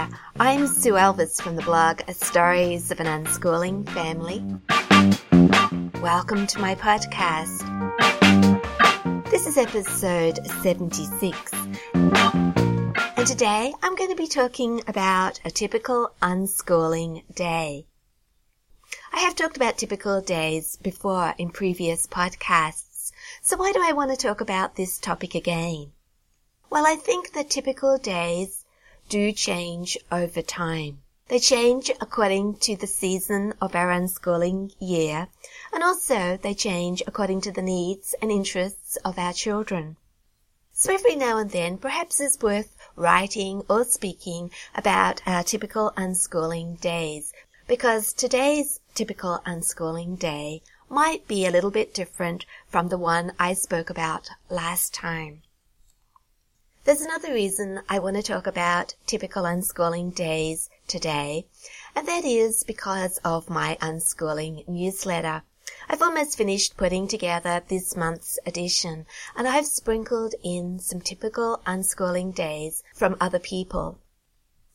there. I'm Sue Elvis from the blog Stories of an Unschooling Family. Welcome to my podcast. This is episode 76. And today I'm going to be talking about a typical unschooling day. I have talked about typical days before in previous podcasts, so why do I want to talk about this topic again? Well, I think that typical days do change over time. They change according to the season of our unschooling year, and also they change according to the needs and interests of our children. So every now and then, perhaps it's worth writing or speaking about our typical unschooling days, because today's typical unschooling day might be a little bit different from the one I spoke about last time. There's another reason I want to talk about typical unschooling days today, and that is because of my unschooling newsletter. I've almost finished putting together this month's edition, and I've sprinkled in some typical unschooling days from other people.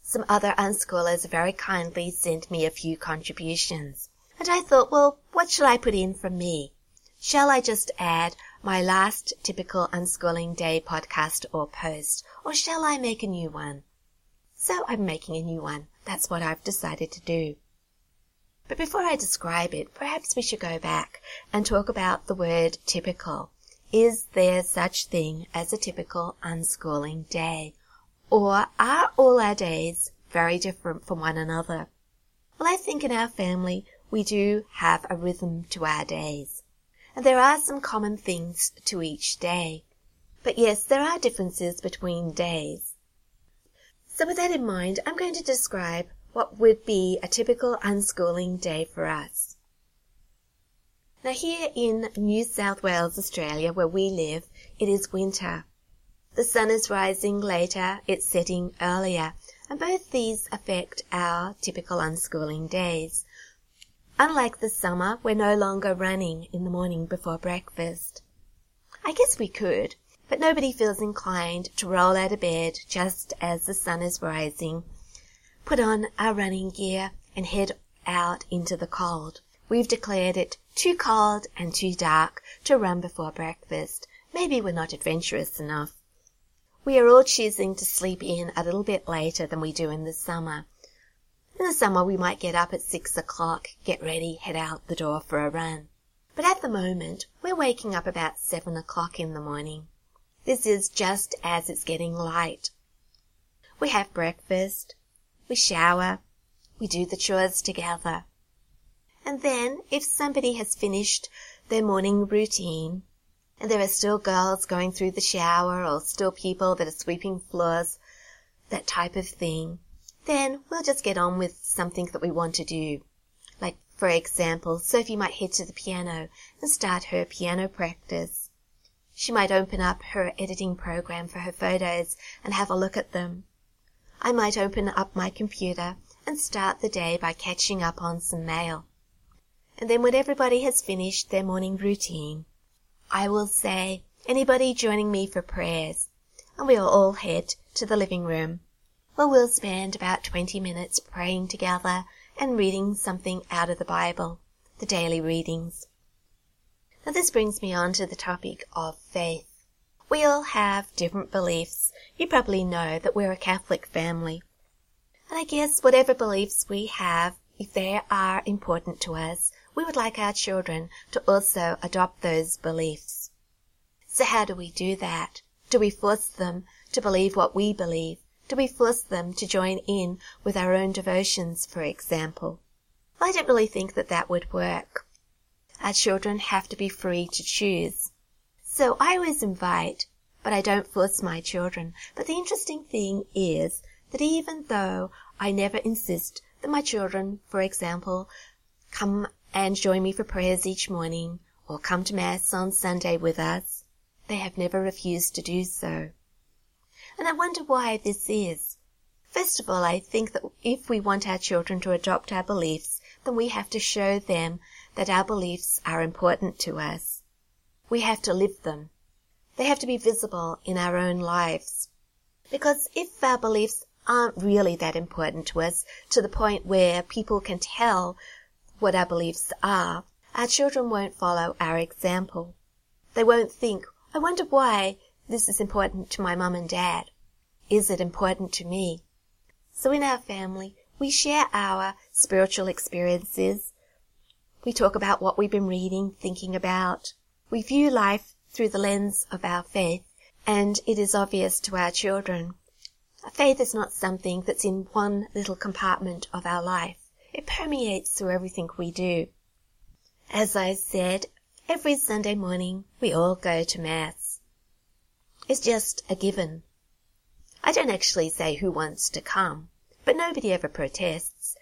Some other unschoolers very kindly sent me a few contributions, and I thought, well, what shall I put in from me? Shall I just add my last typical unschooling day podcast or post, or shall I make a new one? So I'm making a new one. That's what I've decided to do. But before I describe it, perhaps we should go back and talk about the word typical. Is there such thing as a typical unschooling day? Or are all our days very different from one another? Well, I think in our family we do have a rhythm to our days and there are some common things to each day. But yes, there are differences between days. So with that in mind, I'm going to describe what would be a typical unschooling day for us. Now here in New South Wales, Australia, where we live, it is winter. The sun is rising later, it's setting earlier, and both these affect our typical unschooling days. Unlike the summer, we're no longer running in the morning before breakfast. I guess we could, but nobody feels inclined to roll out of bed just as the sun is rising, put on our running gear, and head out into the cold. We've declared it too cold and too dark to run before breakfast. Maybe we're not adventurous enough. We are all choosing to sleep in a little bit later than we do in the summer. In the summer we might get up at six o'clock, get ready, head out the door for a run. But at the moment we're waking up about seven o'clock in the morning. This is just as it's getting light. We have breakfast, we shower, we do the chores together. And then if somebody has finished their morning routine, and there are still girls going through the shower or still people that are sweeping floors, that type of thing, then we'll just get on with something that we want to do. Like, for example, Sophie might head to the piano and start her piano practice. She might open up her editing program for her photos and have a look at them. I might open up my computer and start the day by catching up on some mail. And then when everybody has finished their morning routine, I will say, anybody joining me for prayers? And we'll all head to the living room where we'll spend about twenty minutes praying together and reading something out of the Bible, the daily readings. Now this brings me on to the topic of faith. We all have different beliefs. You probably know that we're a Catholic family. And I guess whatever beliefs we have, if they are important to us, we would like our children to also adopt those beliefs. So how do we do that? Do we force them to believe what we believe? Do we force them to join in with our own devotions, for example? I don't really think that that would work. Our children have to be free to choose. So I always invite, but I don't force my children. But the interesting thing is that even though I never insist that my children, for example, come and join me for prayers each morning or come to Mass on Sunday with us, they have never refused to do so. And I wonder why this is. First of all, I think that if we want our children to adopt our beliefs, then we have to show them that our beliefs are important to us. We have to live them. They have to be visible in our own lives. Because if our beliefs aren't really that important to us to the point where people can tell what our beliefs are, our children won't follow our example. They won't think, I wonder why this is important to my mum and dad. Is it important to me? So in our family, we share our spiritual experiences. We talk about what we've been reading, thinking about. We view life through the lens of our faith, and it is obvious to our children. Faith is not something that's in one little compartment of our life. It permeates through everything we do. As I said, every Sunday morning we all go to Mass. It's just a given. I don't actually say who wants to come, but nobody ever protests.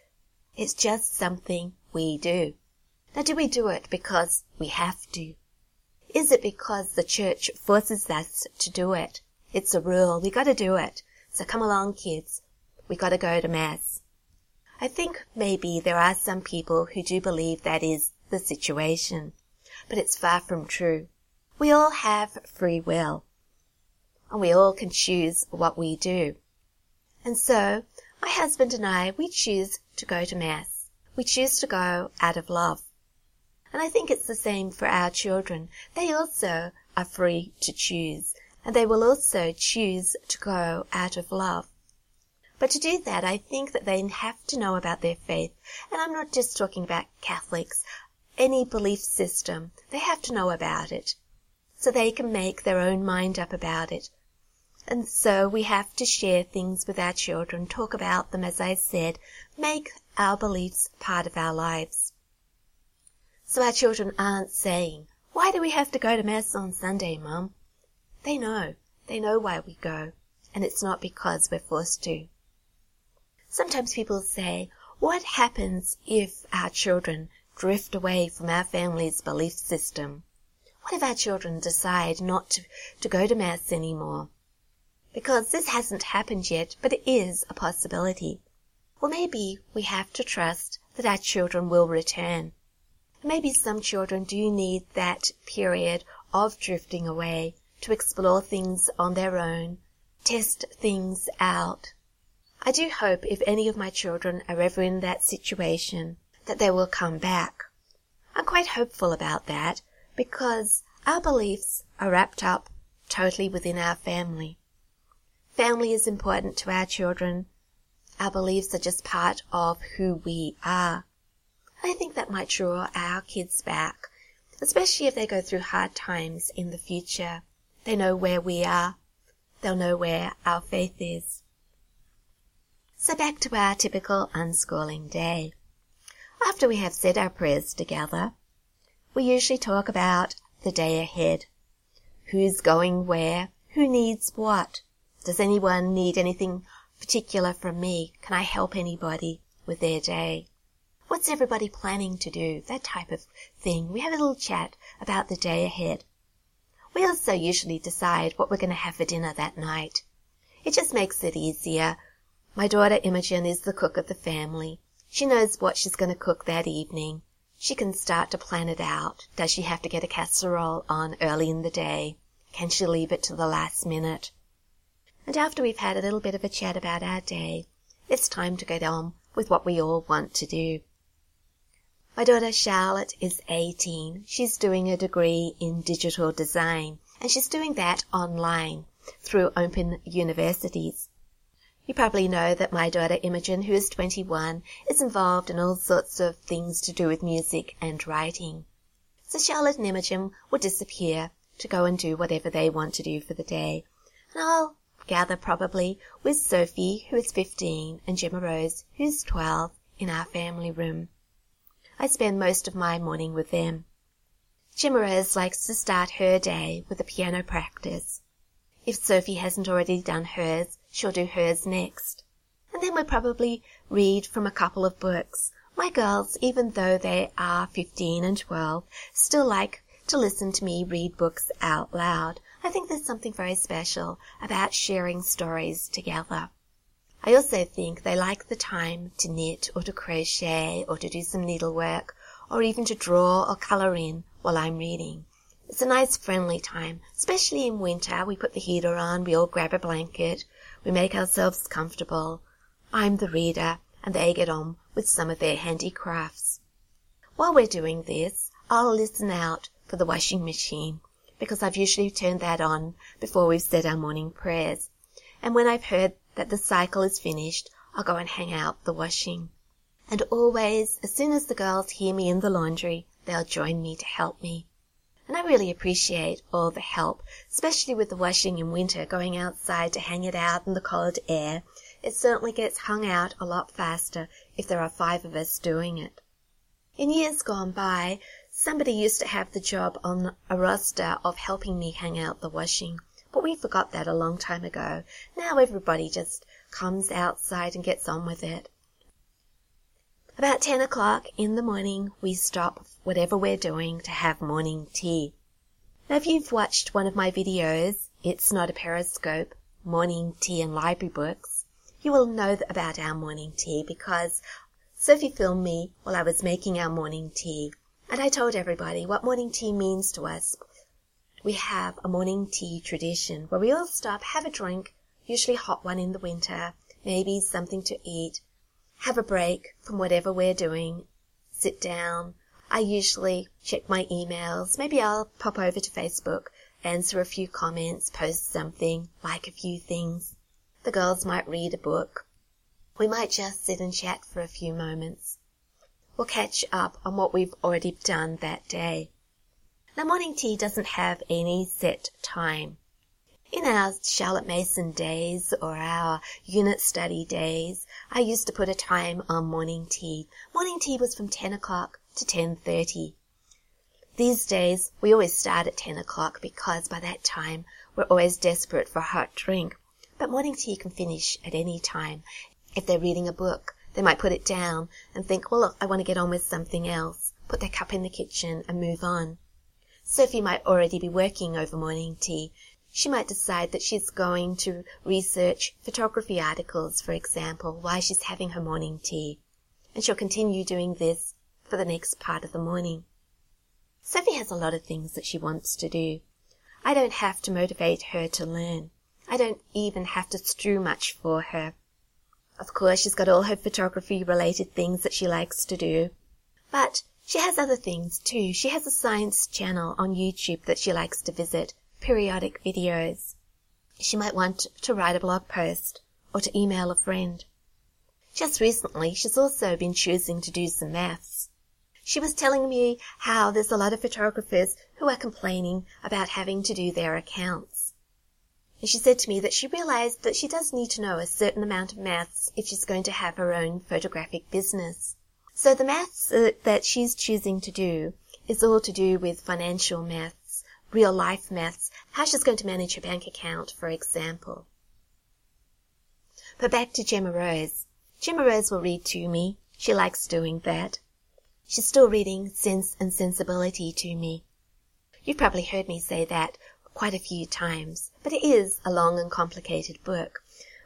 It's just something we do. Now do we do it because we have to? Is it because the church forces us to do it? It's a rule. We gotta do it. So come along, kids. We gotta go to Mass. I think maybe there are some people who do believe that is the situation, but it's far from true. We all have free will, and we all can choose what we do. And so, my husband and I, we choose to go to Mass. We choose to go out of love. And I think it's the same for our children. They also are free to choose, and they will also choose to go out of love. But to do that, I think that they have to know about their faith. And I'm not just talking about Catholics. Any belief system, they have to know about it. So they can make their own mind up about it. And so we have to share things with our children, talk about them, as I said, make our beliefs part of our lives. So our children aren't saying, why do we have to go to Mass on Sunday, Mum? They know. They know why we go. And it's not because we're forced to. Sometimes people say, what happens if our children drift away from our family's belief system? What if our children decide not to, to go to Mass anymore? Because this hasn't happened yet, but it is a possibility. Well, maybe we have to trust that our children will return. Maybe some children do need that period of drifting away to explore things on their own, test things out. I do hope if any of my children are ever in that situation that they will come back. I'm quite hopeful about that because our beliefs are wrapped up totally within our family. Family is important to our children. Our beliefs are just part of who we are. I think that might draw our kids back, especially if they go through hard times in the future. They know where we are. They'll know where our faith is. So back to our typical unschooling day. After we have said our prayers together, we usually talk about the day ahead. Who's going where? Who needs what? Does anyone need anything particular from me? Can I help anybody with their day? What's everybody planning to do? That type of thing. We have a little chat about the day ahead. We also usually decide what we're going to have for dinner that night. It just makes it easier. My daughter Imogen is the cook of the family. She knows what she's going to cook that evening. She can start to plan it out. Does she have to get a casserole on early in the day? Can she leave it to the last minute? And after we've had a little bit of a chat about our day, it's time to get on with what we all want to do. My daughter Charlotte is 18. She's doing a degree in digital design and she's doing that online through open universities. You probably know that my daughter Imogen, who is 21, is involved in all sorts of things to do with music and writing. So Charlotte and Imogen will disappear to go and do whatever they want to do for the day. And I'll gather probably with Sophie, who is 15, and Gemma Rose, who's 12, in our family room. I spend most of my morning with them. Gemma Rose likes to start her day with a piano practice. If Sophie hasn't already done hers, she'll do hers next. And then we'll probably read from a couple of books. My girls, even though they are 15 and 12, still like to listen to me read books out loud. I think there's something very special about sharing stories together. I also think they like the time to knit or to crochet or to do some needlework or even to draw or colour in while I'm reading. It's a nice friendly time, especially in winter. We put the heater on, we all grab a blanket, we make ourselves comfortable. I'm the reader, and they get on with some of their handicrafts. While we're doing this, I'll listen out for the washing machine because I've usually turned that on before we've said our morning prayers. And when I've heard that the cycle is finished, I'll go and hang out the washing. And always, as soon as the girls hear me in the laundry, they'll join me to help me. And I really appreciate all the help, especially with the washing in winter, going outside to hang it out in the cold air. It certainly gets hung out a lot faster if there are five of us doing it. In years gone by, somebody used to have the job on a roster of helping me hang out the washing, but we forgot that a long time ago. Now everybody just comes outside and gets on with it. About ten o'clock in the morning we stop whatever we're doing to have morning tea. Now if you've watched one of my videos, It's Not a Periscope, Morning Tea and Library Books, you will know about our morning tea because Sophie filmed me while I was making our morning tea, and I told everybody what morning tea means to us. We have a morning tea tradition where we all stop, have a drink, usually a hot one in the winter, maybe something to eat, have a break from whatever we're doing, sit down. I usually check my emails. Maybe I'll pop over to Facebook, answer a few comments, post something, like a few things. The girls might read a book. We might just sit and chat for a few moments. We'll catch up on what we've already done that day. Now morning tea doesn't have any set time. In our Charlotte Mason days or our unit study days, I used to put a time on morning tea. Morning tea was from 10 o'clock to 10.30. These days, we always start at 10 o'clock because by that time we're always desperate for a hot drink. But morning tea can finish at any time. If they're reading a book, they might put it down and think, well, look, I want to get on with something else. Put their cup in the kitchen and move on. Sophie might already be working over morning tea. She might decide that she's going to research photography articles, for example, while she's having her morning tea. And she'll continue doing this for the next part of the morning. Sophie has a lot of things that she wants to do. I don't have to motivate her to learn. I don't even have to strew much for her. Of course, she's got all her photography related things that she likes to do. But she has other things too. She has a science channel on YouTube that she likes to visit, periodic videos. She might want to write a blog post or to email a friend. Just recently, she's also been choosing to do some maths. She was telling me how there's a lot of photographers who are complaining about having to do their accounts and she said to me that she realized that she does need to know a certain amount of maths if she's going to have her own photographic business. So the maths that she's choosing to do is all to do with financial maths, real life maths, how she's going to manage her bank account, for example. But back to Gemma Rose. Gemma Rose will read to me. She likes doing that. She's still reading Sense and Sensibility to me. You've probably heard me say that quite a few times, but it is a long and complicated book.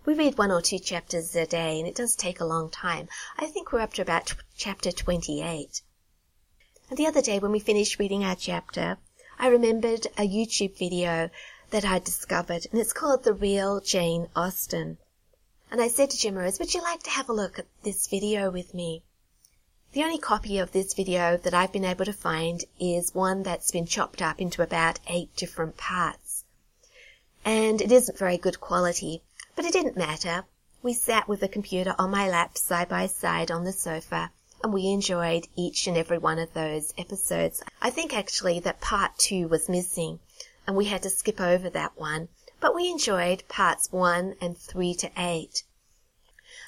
We read one or two chapters a day, and it does take a long time. I think we're up to about chapter 28. And the other day when we finished reading our chapter, I remembered a YouTube video that I discovered, and it's called The Real Jane Austen. And I said to Gemma Rose, would you like to have a look at this video with me? The only copy of this video that I've been able to find is one that's been chopped up into about eight different parts. And it isn't very good quality, but it didn't matter. We sat with the computer on my lap side by side on the sofa and we enjoyed each and every one of those episodes. I think actually that part two was missing and we had to skip over that one, but we enjoyed parts one and three to eight.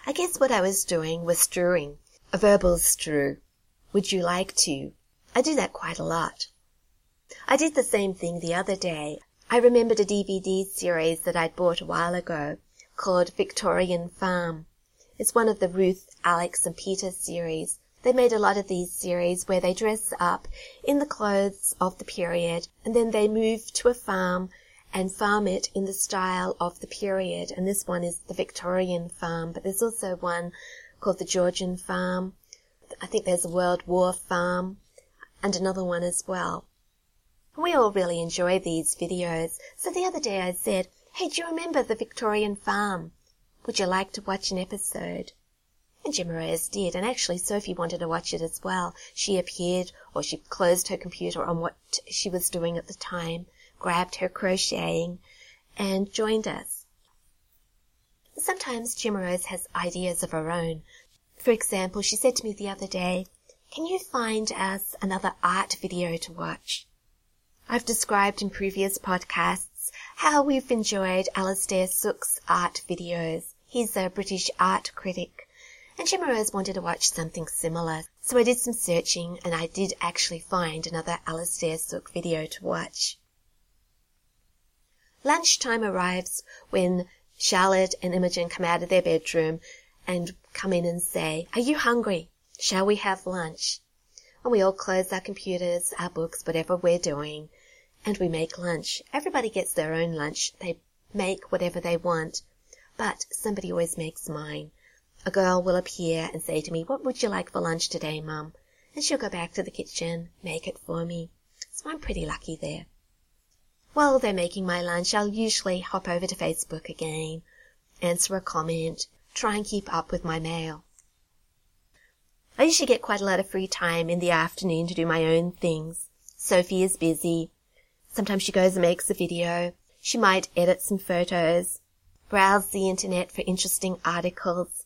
I guess what I was doing was strewing a verbal strew. Would you like to? I do that quite a lot. I did the same thing the other day. I remembered a DVD series that I'd bought a while ago called Victorian Farm. It's one of the Ruth, Alex and Peter series. They made a lot of these series where they dress up in the clothes of the period and then they move to a farm and farm it in the style of the period. And this one is the Victorian farm, but there's also one called the Georgian Farm. I think there's a World War Farm and another one as well. We all really enjoy these videos. So the other day I said, Hey, do you remember the Victorian farm? Would you like to watch an episode? And Rose did, and actually Sophie wanted to watch it as well. She appeared, or she closed her computer on what she was doing at the time, grabbed her crocheting, and joined us. Sometimes Rose has ideas of her own. For example, she said to me the other day, can you find us another art video to watch? I've described in previous podcasts how we've enjoyed Alastair Sooke's art videos. He's a British art critic. And Gemma Rose wanted to watch something similar. So I did some searching and I did actually find another Alastair Sooke video to watch. Lunchtime arrives when Charlotte and Imogen come out of their bedroom and come in and say, Are you hungry? Shall we have lunch? And we all close our computers, our books, whatever we're doing, and we make lunch. Everybody gets their own lunch. They make whatever they want, but somebody always makes mine. A girl will appear and say to me, What would you like for lunch today, Mum? And she'll go back to the kitchen, make it for me. So I'm pretty lucky there. While they're making my lunch, I'll usually hop over to Facebook again, answer a comment, try and keep up with my mail. I usually get quite a lot of free time in the afternoon to do my own things. Sophie is busy. Sometimes she goes and makes a video. She might edit some photos, browse the internet for interesting articles.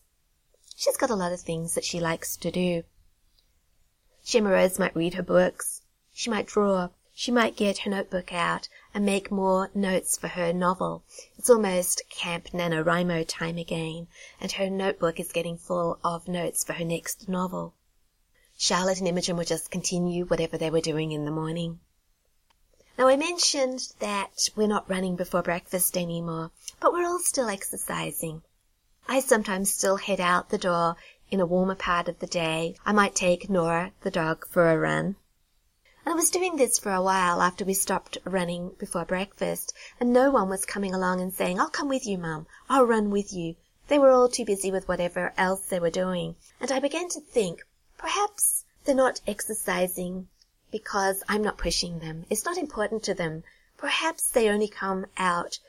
She's got a lot of things that she likes to do. Gemma Rose might read her books. She might draw. She might get her notebook out and make more notes for her novel. It's almost Camp NaNoWriMo time again, and her notebook is getting full of notes for her next novel. Charlotte and Imogen will just continue whatever they were doing in the morning. Now I mentioned that we're not running before breakfast anymore, but we're all still exercising. I sometimes still head out the door in a warmer part of the day. I might take Nora, the dog, for a run. And I was doing this for a while after we stopped running before breakfast, and no one was coming along and saying, I'll come with you, Mum. I'll run with you. They were all too busy with whatever else they were doing. And I began to think, perhaps they're not exercising because I'm not pushing them. It's not important to them. Perhaps they only come out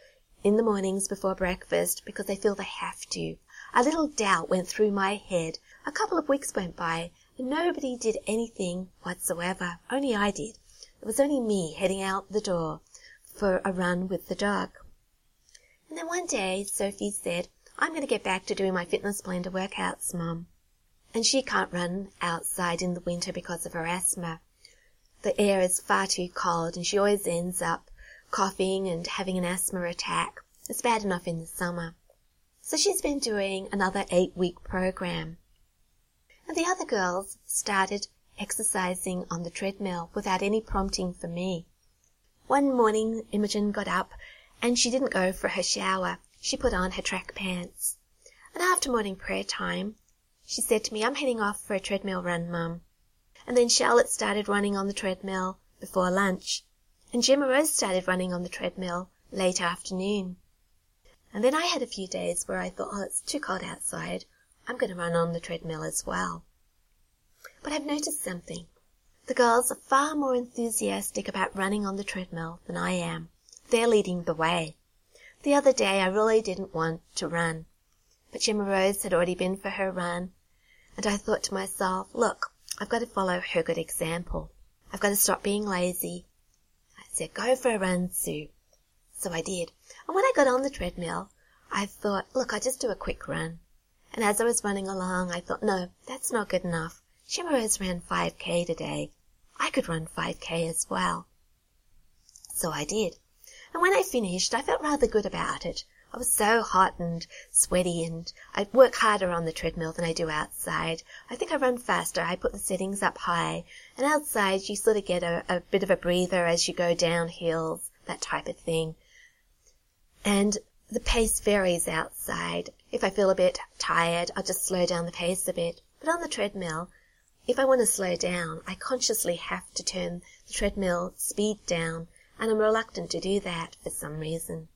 in the mornings before breakfast because they feel they have to. A little doubt went through my head. A couple of weeks went by and nobody did anything whatsoever. Only I did. It was only me heading out the door for a run with the dog. And then one day Sophie said, I'm going to get back to doing my fitness blender workouts, Mum. And she can't run outside in the winter because of her asthma the air is far too cold and she always ends up coughing and having an asthma attack. It's bad enough in the summer. So she's been doing another eight week program. And the other girls started exercising on the treadmill without any prompting from me. One morning Imogen got up and she didn't go for her shower. She put on her track pants. And after morning prayer time, she said to me, I'm heading off for a treadmill run, Mum and then Charlotte started running on the treadmill before lunch, and Gemma Rose started running on the treadmill late afternoon. And then I had a few days where I thought, oh, it's too cold outside. I'm going to run on the treadmill as well. But I've noticed something. The girls are far more enthusiastic about running on the treadmill than I am. They're leading the way. The other day I really didn't want to run, but Gemma Rose had already been for her run, and I thought to myself, look, I've got to follow her good example. I've got to stop being lazy. I said, go for a run, Sue. So I did. And when I got on the treadmill, I thought, look, I'll just do a quick run. And as I was running along, I thought, no, that's not good enough. Gemma Rose ran 5k today. I could run 5k as well. So I did. And when I finished, I felt rather good about it. I was so hot and sweaty and I work harder on the treadmill than I do outside. I think I run faster. I put the settings up high. And outside you sort of get a, a bit of a breather as you go down hills, that type of thing. And the pace varies outside. If I feel a bit tired, I'll just slow down the pace a bit. But on the treadmill, if I want to slow down, I consciously have to turn the treadmill speed down, and I'm reluctant to do that for some reason.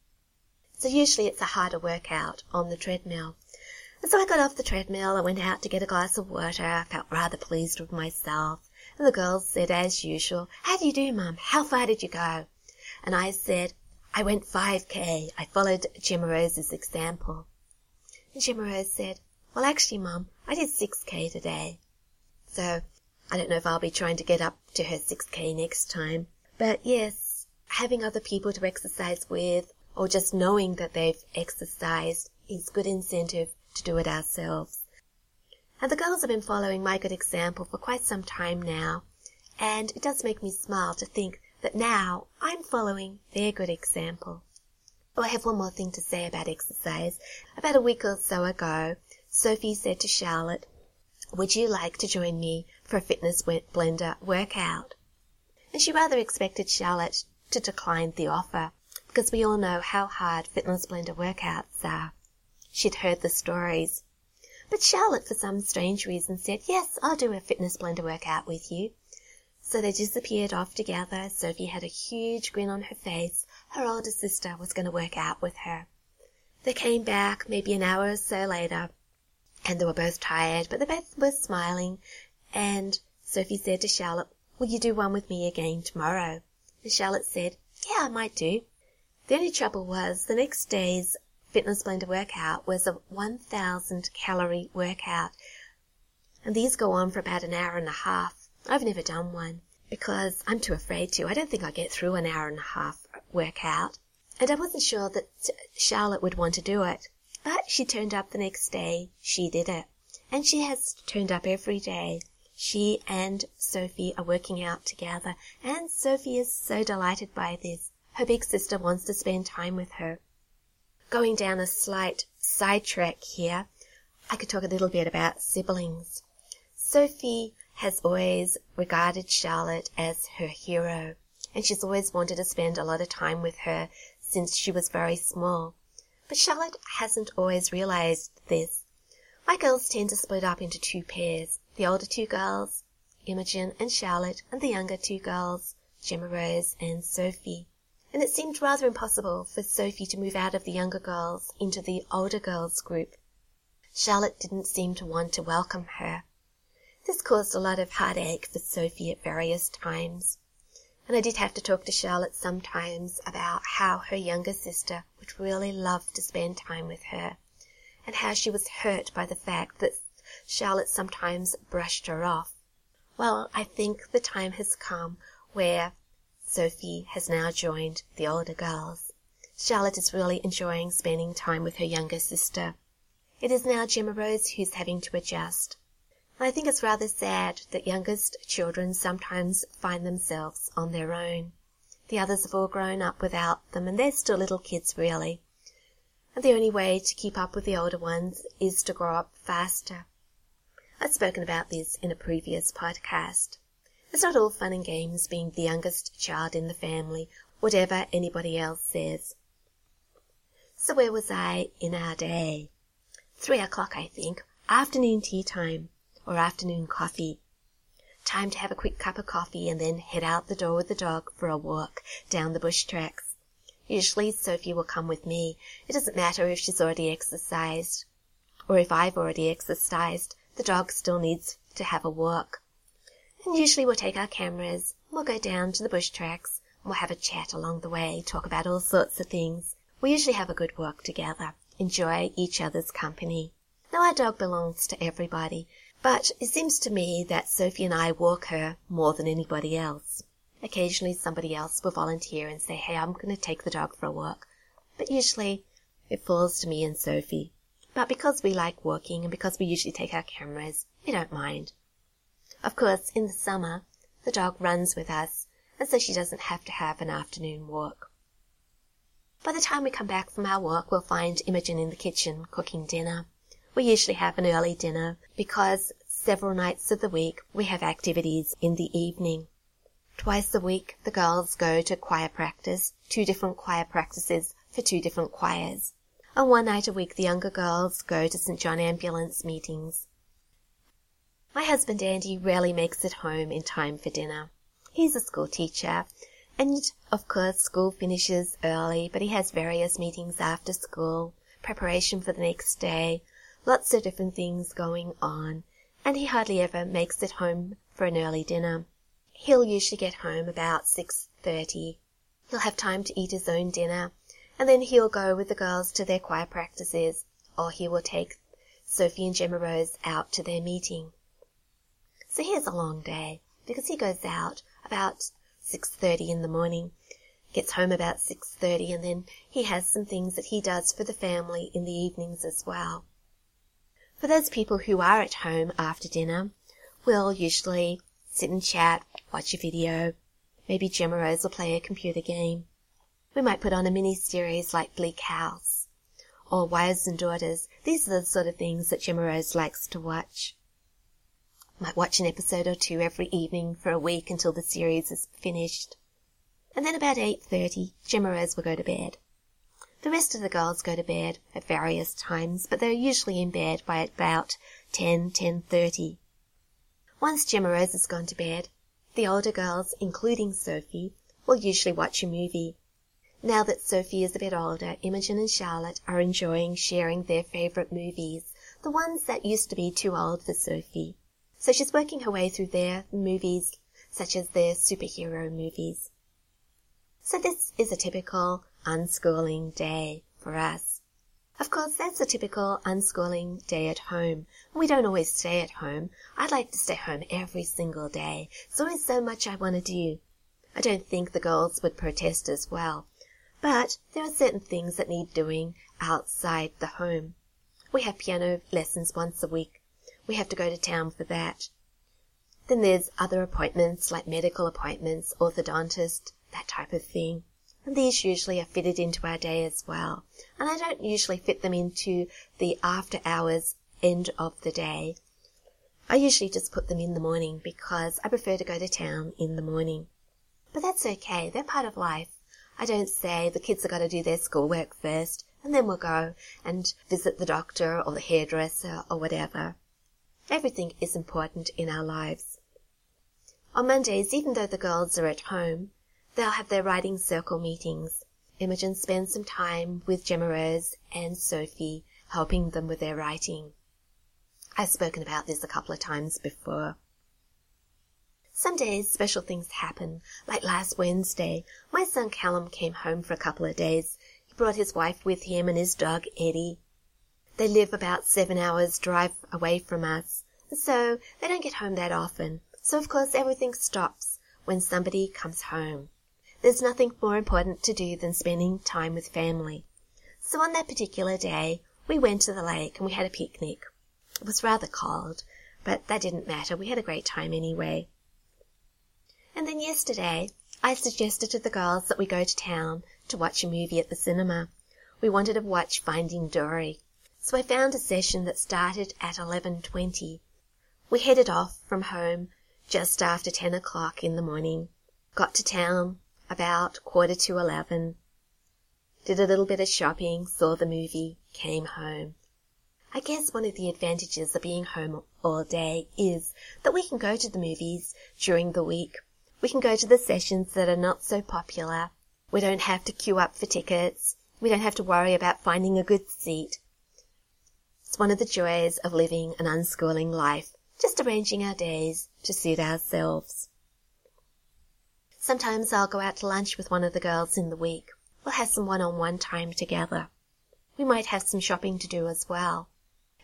So usually it's a harder workout on the treadmill. And so I got off the treadmill, I went out to get a glass of water, I felt rather pleased with myself, And the girls said, as usual, How do you do, Mum? How far did you go? And I said, I went 5k. I followed Gemma Rose's example. And Gemma Rose said, Well, actually, Mum, I did 6k today. So I don't know if I'll be trying to get up to her 6k next time. But yes, having other people to exercise with or just knowing that they've exercised is good incentive to do it ourselves. And the girls have been following my good example for quite some time now, and it does make me smile to think that now I'm following their good example. Oh, I have one more thing to say about exercise. About a week or so ago, Sophie said to Charlotte, would you like to join me for a fitness blender workout? And she rather expected Charlotte to decline the offer because we all know how hard fitness blender workouts are. She'd heard the stories but Charlotte, for some strange reason, said, Yes, I'll do a fitness blender workout with you. So they disappeared off together. Sophie had a huge grin on her face. Her older sister was going to work out with her. They came back maybe an hour or so later, and they were both tired, but they both were smiling. And Sophie said to Charlotte, Will you do one with me again tomorrow? And Charlotte said, Yeah, I might do. The only trouble was the next day's Fitness Blender workout was a 1000 calorie workout. And these go on for about an hour and a half. I've never done one because I'm too afraid to. I don't think I'll get through an hour and a half workout. And I wasn't sure that Charlotte would want to do it. But she turned up the next day. She did it. And she has turned up every day. She and Sophie are working out together. And Sophie is so delighted by this. Her big sister wants to spend time with her going down a slight sidetrack here, I could talk a little bit about siblings. Sophie has always regarded Charlotte as her hero, and she's always wanted to spend a lot of time with her since she was very small. But Charlotte hasn't always realized this. My girls tend to split up into two pairs. The older two girls, Imogen and Charlotte, and the younger two girls, Gemma Rose and Sophie and it seemed rather impossible for Sophie to move out of the younger girls into the older girls group. Charlotte didn't seem to want to welcome her. This caused a lot of heartache for Sophie at various times. And I did have to talk to Charlotte sometimes about how her younger sister would really love to spend time with her, and how she was hurt by the fact that Charlotte sometimes brushed her off. Well, I think the time has come where Sophie has now joined the older girls. Charlotte is really enjoying spending time with her younger sister. It is now Gemma Rose who's having to adjust. I think it's rather sad that youngest children sometimes find themselves on their own. The others have all grown up without them and they're still little kids really. And the only way to keep up with the older ones is to grow up faster. I've spoken about this in a previous podcast. It's not all fun and games being the youngest child in the family, whatever anybody else says. So where was I in our day? Three o'clock, I think. Afternoon tea time, or afternoon coffee. Time to have a quick cup of coffee and then head out the door with the dog for a walk down the bush tracks. Usually Sophie will come with me. It doesn't matter if she's already exercised, or if I've already exercised, the dog still needs to have a walk. And usually we'll take our cameras, we'll go down to the bush tracks, we'll have a chat along the way, talk about all sorts of things. We usually have a good walk together, enjoy each other's company. Now our dog belongs to everybody, but it seems to me that Sophie and I walk her more than anybody else. Occasionally somebody else will volunteer and say, hey, I'm going to take the dog for a walk. But usually it falls to me and Sophie. But because we like walking and because we usually take our cameras, we don't mind. Of course, in the summer, the dog runs with us, and so she doesn't have to have an afternoon walk. By the time we come back from our walk, we'll find Imogen in the kitchen cooking dinner. We usually have an early dinner because several nights of the week we have activities in the evening. Twice a week the girls go to choir practice, two different choir practices for two different choirs. And one night a week the younger girls go to St. John ambulance meetings. My husband Andy rarely makes it home in time for dinner. He's a school teacher, and of course school finishes early, but he has various meetings after school, preparation for the next day, lots of different things going on, and he hardly ever makes it home for an early dinner. He'll usually get home about 6.30. He'll have time to eat his own dinner, and then he'll go with the girls to their choir practices, or he will take Sophie and Gemma Rose out to their meeting. So here's a long day, because he goes out about 6.30 in the morning, gets home about 6.30, and then he has some things that he does for the family in the evenings as well. For those people who are at home after dinner, we'll usually sit and chat, watch a video. Maybe Gemma Rose will play a computer game. We might put on a mini series like Bleak House or Wives and Daughters. These are the sort of things that Gemma Rose likes to watch. Might watch an episode or two every evening for a week until the series is finished. And then about 8.30, Gemma Rose will go to bed. The rest of the girls go to bed at various times, but they're usually in bed by about 10, 10.30. Once Gemma Rose has gone to bed, the older girls, including Sophie, will usually watch a movie. Now that Sophie is a bit older, Imogen and Charlotte are enjoying sharing their favourite movies, the ones that used to be too old for Sophie. So she's working her way through their movies, such as their superhero movies. So this is a typical unschooling day for us. Of course, that's a typical unschooling day at home. We don't always stay at home. I'd like to stay home every single day. There's always so much I want to do. I don't think the girls would protest as well. But there are certain things that need doing outside the home. We have piano lessons once a week. We have to go to town for that. Then there's other appointments like medical appointments, orthodontist, that type of thing. And these usually are fitted into our day as well. And I don't usually fit them into the after hours end of the day. I usually just put them in the morning because I prefer to go to town in the morning. But that's okay. They're part of life. I don't say the kids have got to do their schoolwork first and then we'll go and visit the doctor or the hairdresser or whatever. Everything is important in our lives. On Mondays, even though the girls are at home, They'll have their writing circle meetings. Imogen spends some time with Gemma Rose and Sophie, helping them with their writing. I've spoken about this a couple of times before. Some days special things happen, like last Wednesday. My son Callum came home for a couple of days. He brought his wife with him and his dog Eddie. They live about seven hours drive away from us, so they don't get home that often. So of course everything stops when somebody comes home. There's nothing more important to do than spending time with family. So on that particular day, we went to the lake and we had a picnic. It was rather cold, but that didn't matter. We had a great time anyway. And then yesterday, I suggested to the girls that we go to town to watch a movie at the cinema. We wanted to watch Finding Dory. So I found a session that started at 11.20. We headed off from home just after 10 o'clock in the morning, got to town, about quarter to eleven. Did a little bit of shopping, saw the movie, came home. I guess one of the advantages of being home all day is that we can go to the movies during the week. We can go to the sessions that are not so popular. We don't have to queue up for tickets. We don't have to worry about finding a good seat. One of the joys of living an unschooling life, just arranging our days to suit ourselves. Sometimes I'll go out to lunch with one of the girls in the week. We'll have some one-on-one time together. We might have some shopping to do as well.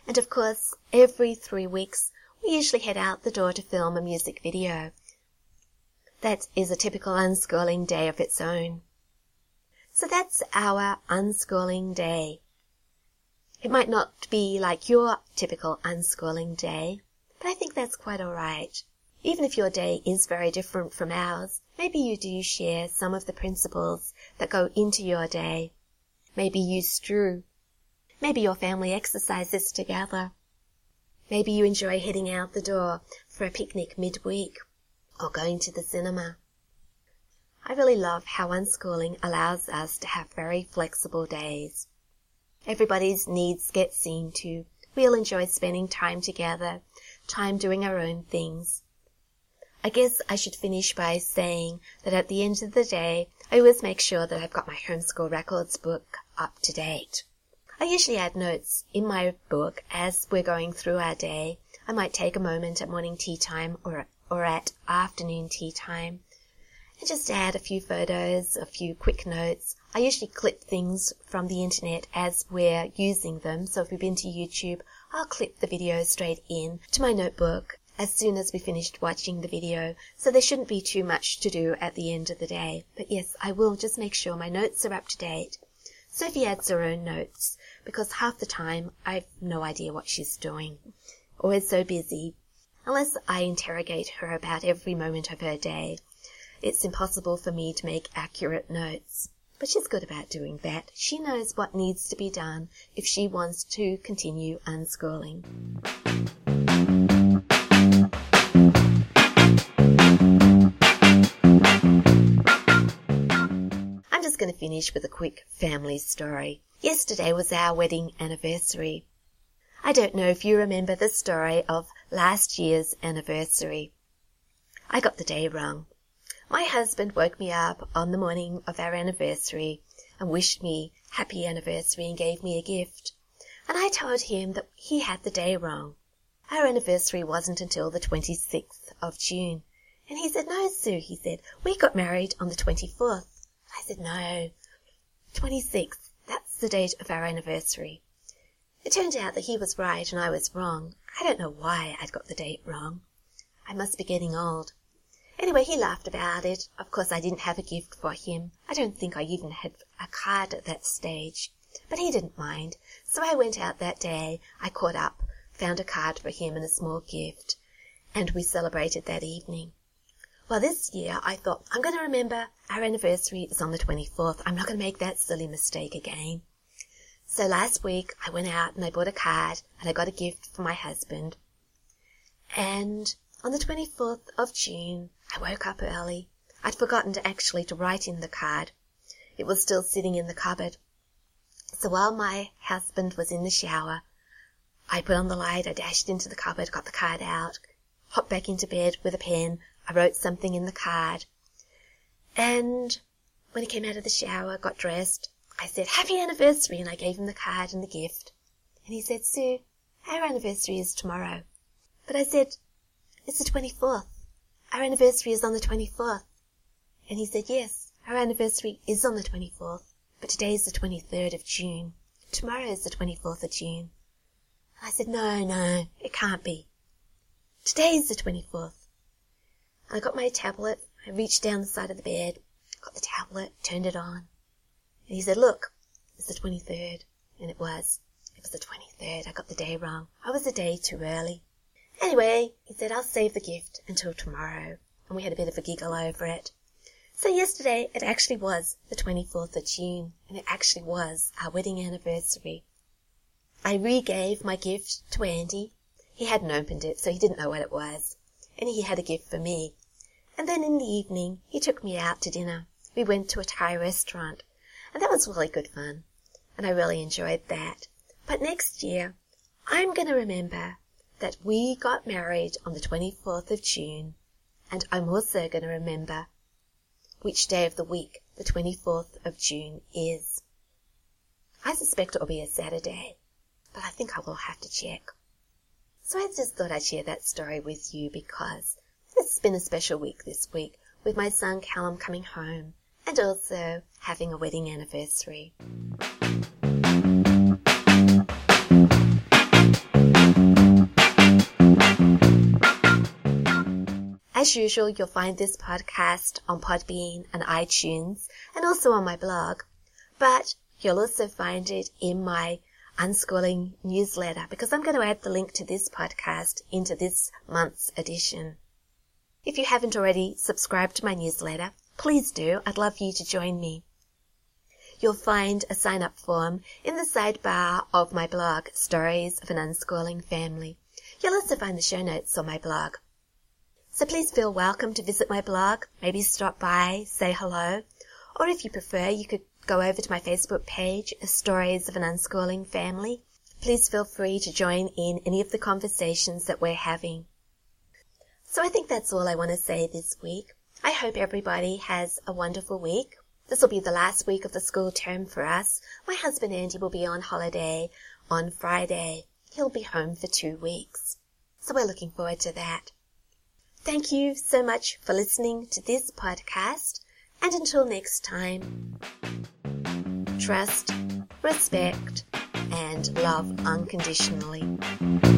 And of course, every three weeks, we usually head out the door to film a music video. That is a typical unschooling day of its own. So that's our unschooling day. It might not be like your typical unschooling day, but I think that's quite alright. Even if your day is very different from ours, maybe you do share some of the principles that go into your day. Maybe you strew. Maybe your family exercises together. Maybe you enjoy heading out the door for a picnic midweek or going to the cinema. I really love how unschooling allows us to have very flexible days. Everybody's needs get seen to. We'll enjoy spending time together, time doing our own things. I guess I should finish by saying that at the end of the day, I always make sure that I've got my homeschool records book up to date. I usually add notes in my book as we're going through our day I might take a moment at morning tea time or, or at afternoon tea time and just add a few photos, a few quick notes. I usually clip things from the internet as we're using them. So if we've been to YouTube, I'll clip the video straight in to my notebook as soon as we finished watching the video. So there shouldn't be too much to do at the end of the day. But yes, I will just make sure my notes are up to date. Sophie adds her own notes because half the time I've no idea what she's doing. Always so busy. Unless I interrogate her about every moment of her day it's impossible for me to make accurate notes. But she's good about doing that. She knows what needs to be done if she wants to continue unschooling. I'm just going to finish with a quick family story. Yesterday was our wedding anniversary. I don't know if you remember the story of last year's anniversary. I got the day wrong. My husband woke me up on the morning of our anniversary and wished me happy anniversary and gave me a gift. And I told him that he had the day wrong. Our anniversary wasn't until the 26th of June. And he said, no, Sue, he said, we got married on the 24th. I said, no, 26th, that's the date of our anniversary. It turned out that he was right and I was wrong. I don't know why I'd got the date wrong. I must be getting old. Anyway, he laughed about it. Of course, I didn't have a gift for him. I don't think I even had a card at that stage. But he didn't mind. So I went out that day. I caught up, found a card for him and a small gift. And we celebrated that evening. Well, this year I thought, I'm going to remember our anniversary is on the 24th. I'm not going to make that silly mistake again. So last week I went out and I bought a card and I got a gift for my husband. And on the 24th of June, I woke up early. I'd forgotten to actually to write in the card. It was still sitting in the cupboard. So while my husband was in the shower, I put on the light, I dashed into the cupboard, got the card out, hopped back into bed with a pen, I wrote something in the card. And when he came out of the shower, got dressed, I said, Happy anniversary, and I gave him the card and the gift. And he said, Sue, our anniversary is tomorrow. But I said, It's the 24th. Our anniversary is on the 24th. And he said, yes, our anniversary is on the 24th, but today is the 23rd of June. Tomorrow is the 24th of June. I said, no, no, it can't be. Today is the 24th. I got my tablet, I reached down the side of the bed, got the tablet, turned it on. And he said, look, it's the 23rd. And it was. It was the 23rd. I got the day wrong. I was a day too early. Anyway, he said, I'll save the gift until tomorrow. And we had a bit of a giggle over it. So yesterday, it actually was the 24th of June, and it actually was our wedding anniversary. I regave my gift to Andy. He hadn't opened it, so he didn't know what it was. And he had a gift for me. And then in the evening, he took me out to dinner. We went to a Thai restaurant, and that was really good fun. And I really enjoyed that. But next year, I'm going to remember that we got married on the 24th of June, and I'm also going to remember which day of the week the 24th of June is. I suspect it'll be a Saturday, but I think I will have to check. So I just thought I'd share that story with you because it's been a special week this week with my son Callum coming home and also having a wedding anniversary. As usual, you'll find this podcast on Podbean and iTunes and also on my blog. But you'll also find it in my unschooling newsletter because I'm going to add the link to this podcast into this month's edition. If you haven't already subscribed to my newsletter, please do. I'd love you to join me. You'll find a sign up form in the sidebar of my blog, Stories of an Unschooling Family. You'll also find the show notes on my blog. So please feel welcome to visit my blog, maybe stop by, say hello, or if you prefer, you could go over to my Facebook page, Stories of an Unschooling Family. Please feel free to join in any of the conversations that we're having. So I think that's all I want to say this week. I hope everybody has a wonderful week. This will be the last week of the school term for us. My husband Andy will be on holiday on Friday. He'll be home for two weeks. So we're looking forward to that. Thank you so much for listening to this podcast. And until next time, trust, respect, and love unconditionally.